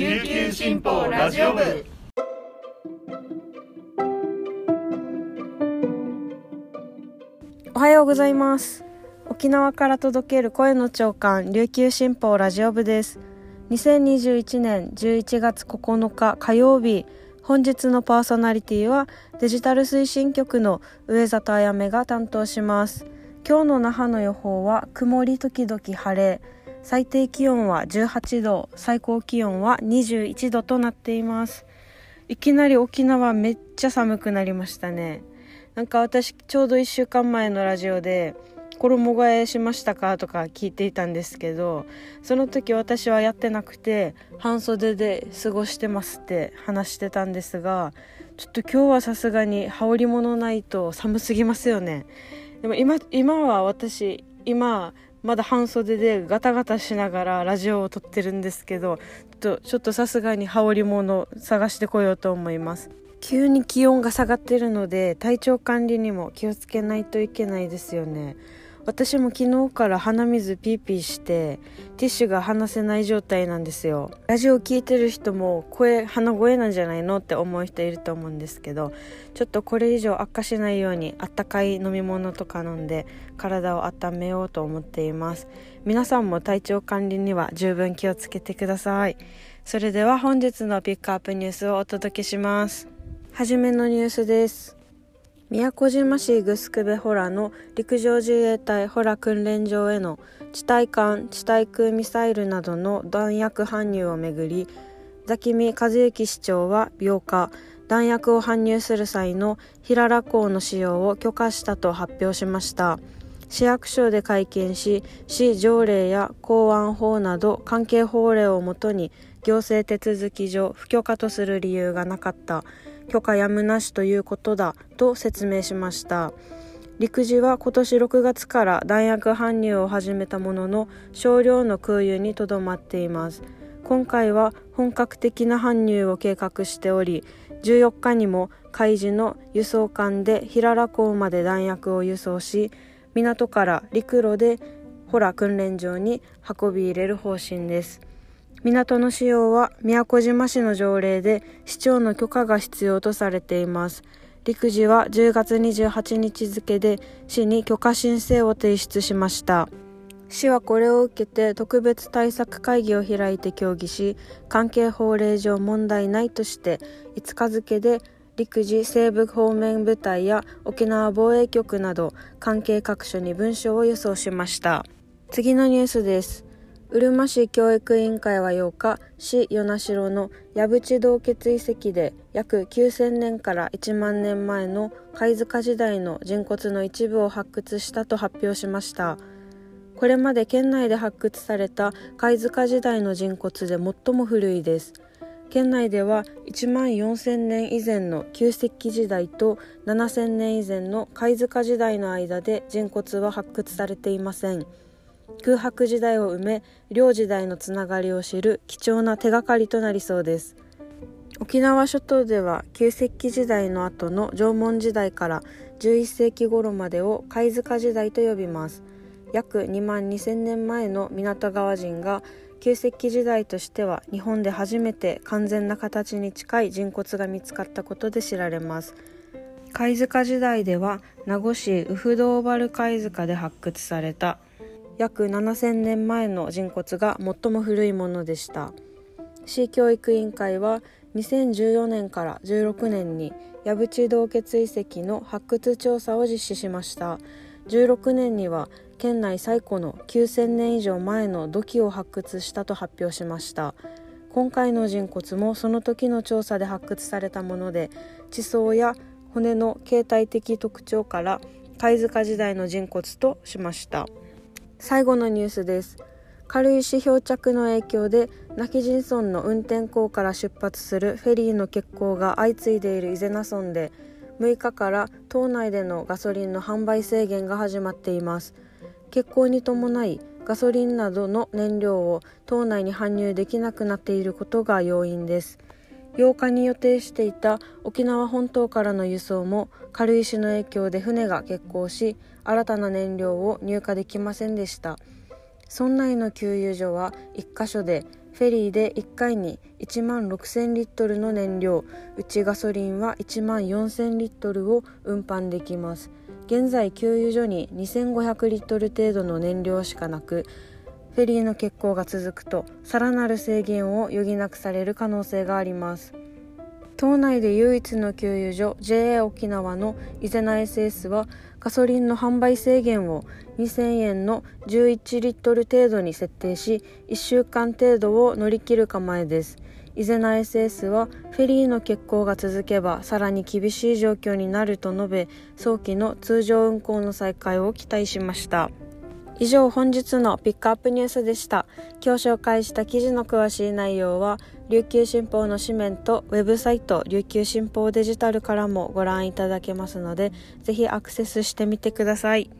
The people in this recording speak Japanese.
琉球新報ラジオ部。おはようございます。沖縄から届ける声の長官琉球新報ラジオ部です。2021年11月9日火曜日本日のパーソナリティはデジタル推進局の上里あやめが担当します。今日の那覇の予報は曇り時々晴れ。最低気温は18度最高気温は21度となっています。いきなり沖縄めっちゃ寒くなりましたね。なんか私ちょうど1週間前のラジオで衣替えしましたか？とか聞いていたんですけどその時私はやってなくて半袖で過ごしてますって話してたんですがちょっと今日はさすがに羽織物ないと寒すぎますよね。でも今今は私今まだ半袖でガタガタしながらラジオを撮ってるんですけどちょっとさすがに羽織物探してこようと思います。急に気温が下がってるので体調管理にも気をつけないといけないですよね。私も昨日から鼻水ピーピーしてティッシュが離せない状態なんですよ。ラジオ聞いてる人も声鼻声なんじゃないのって思う人いると思うんですけどちょっとこれ以上悪化しないようにあったかい飲み物とか飲んで体を温めようと思っています。皆さんも体調管理には十分気をつけてください。それでは本日のピックアップニュースをお届けします。はじめのニュースです。宮古島市グスクベホラの陸上自衛隊ホラ訓練場への地対艦地対空ミサイルなどの弾薬搬入をめぐりザキミ和幸市長は8日弾薬を搬入する際の平良港の使用を許可したと発表しました。市役所で会見し市条例や公安法など関係法令をもとに行政手続き上不許可とする理由がなかった。許可やむなしということだと説明しました。陸自は今年6月から弾薬搬入を始めたものの少量の空輸にとどまっています。今回は本格的な搬入を計画しており14日にも海事の輸送艦で平良港まで弾薬を輸送し港から陸路でホラ訓練場に運び入れる方針です。港の使用は宮古島市の条例で市長の許可が必要とされています。陸自は10月28日付で市に許可申請を提出しました。市はこれを受けて特別対策会議を開いて協議し関係法令上問題ないとして5日付で陸自西部方面部隊や沖縄防衛局など関係各所に文書を輸送しました。次のニュースです。うるま市教育委員会は8日市与那城の矢淵洞穴遺跡で約9000年から1万年前の貝塚時代の人骨の一部を発掘したと発表しました。これまで県内で発掘された貝塚時代の人骨で最も古いです。県内では1万4000年以前の旧石器時代と7000年以前の貝塚時代の間で人骨は発掘されていません。空白時代を埋め両時代のつながりを知る貴重な手がかりとなりそうです。沖縄諸島では旧石器時代の後の縄文時代から11世紀頃までを貝塚時代と呼びます。約2万2000年前の港川人が旧石器時代としては日本で初めて完全な形に近い人骨が見つかったことで知られます。貝塚時代では名護市ウフドーバル貝塚で発掘された約7000年前の人骨が最も古いものでした。市教育委員会は2014年から16年に矢淵洞穴遺跡の発掘調査を実施しました。16年には県内最古の9000年以上前の土器を発掘したと発表しました。今回の人骨もその時の調査で発掘されたもので地層や骨の形態的特徴から貝塚時代の人骨としました。最後のニュースです。軽石漂着の影響で泣き人村の運転港から出発するフェリーの欠航が相次いでいる伊是名村で6日から島内でのガソリンの販売制限が始まっています。欠航に伴いガソリンなどの燃料を島内に搬入できなくなっていることが要因です。8日に予定していた沖縄本島からの輸送も軽石の影響で船が欠航し新たな燃料を入荷できませんでした。村内の給油所は1カ所でフェリーで1回に1万6000リットルの燃料内ガソリンは1万4000リットルを運搬できます。現在給油所に2500リットル程度の燃料しかなくフェリーの欠航が続くとさらなる制限を余儀なくされる可能性があります。島内で唯一の給油所 JA 沖縄の伊是名 SS はガソリンの販売制限を2000円の11リットル程度に設定し1週間程度を乗り切る構えです。伊是名 SS はフェリーの欠航が続けばさらに厳しい状況になると述べ早期の通常運行の再開を期待しました。以上本日のピックアップニュースでした今日紹介した記事の詳しい内容は琉球新報の紙面とウェブサイト琉球新報デジタルからもご覧いただけますのでぜひアクセスしてみてください。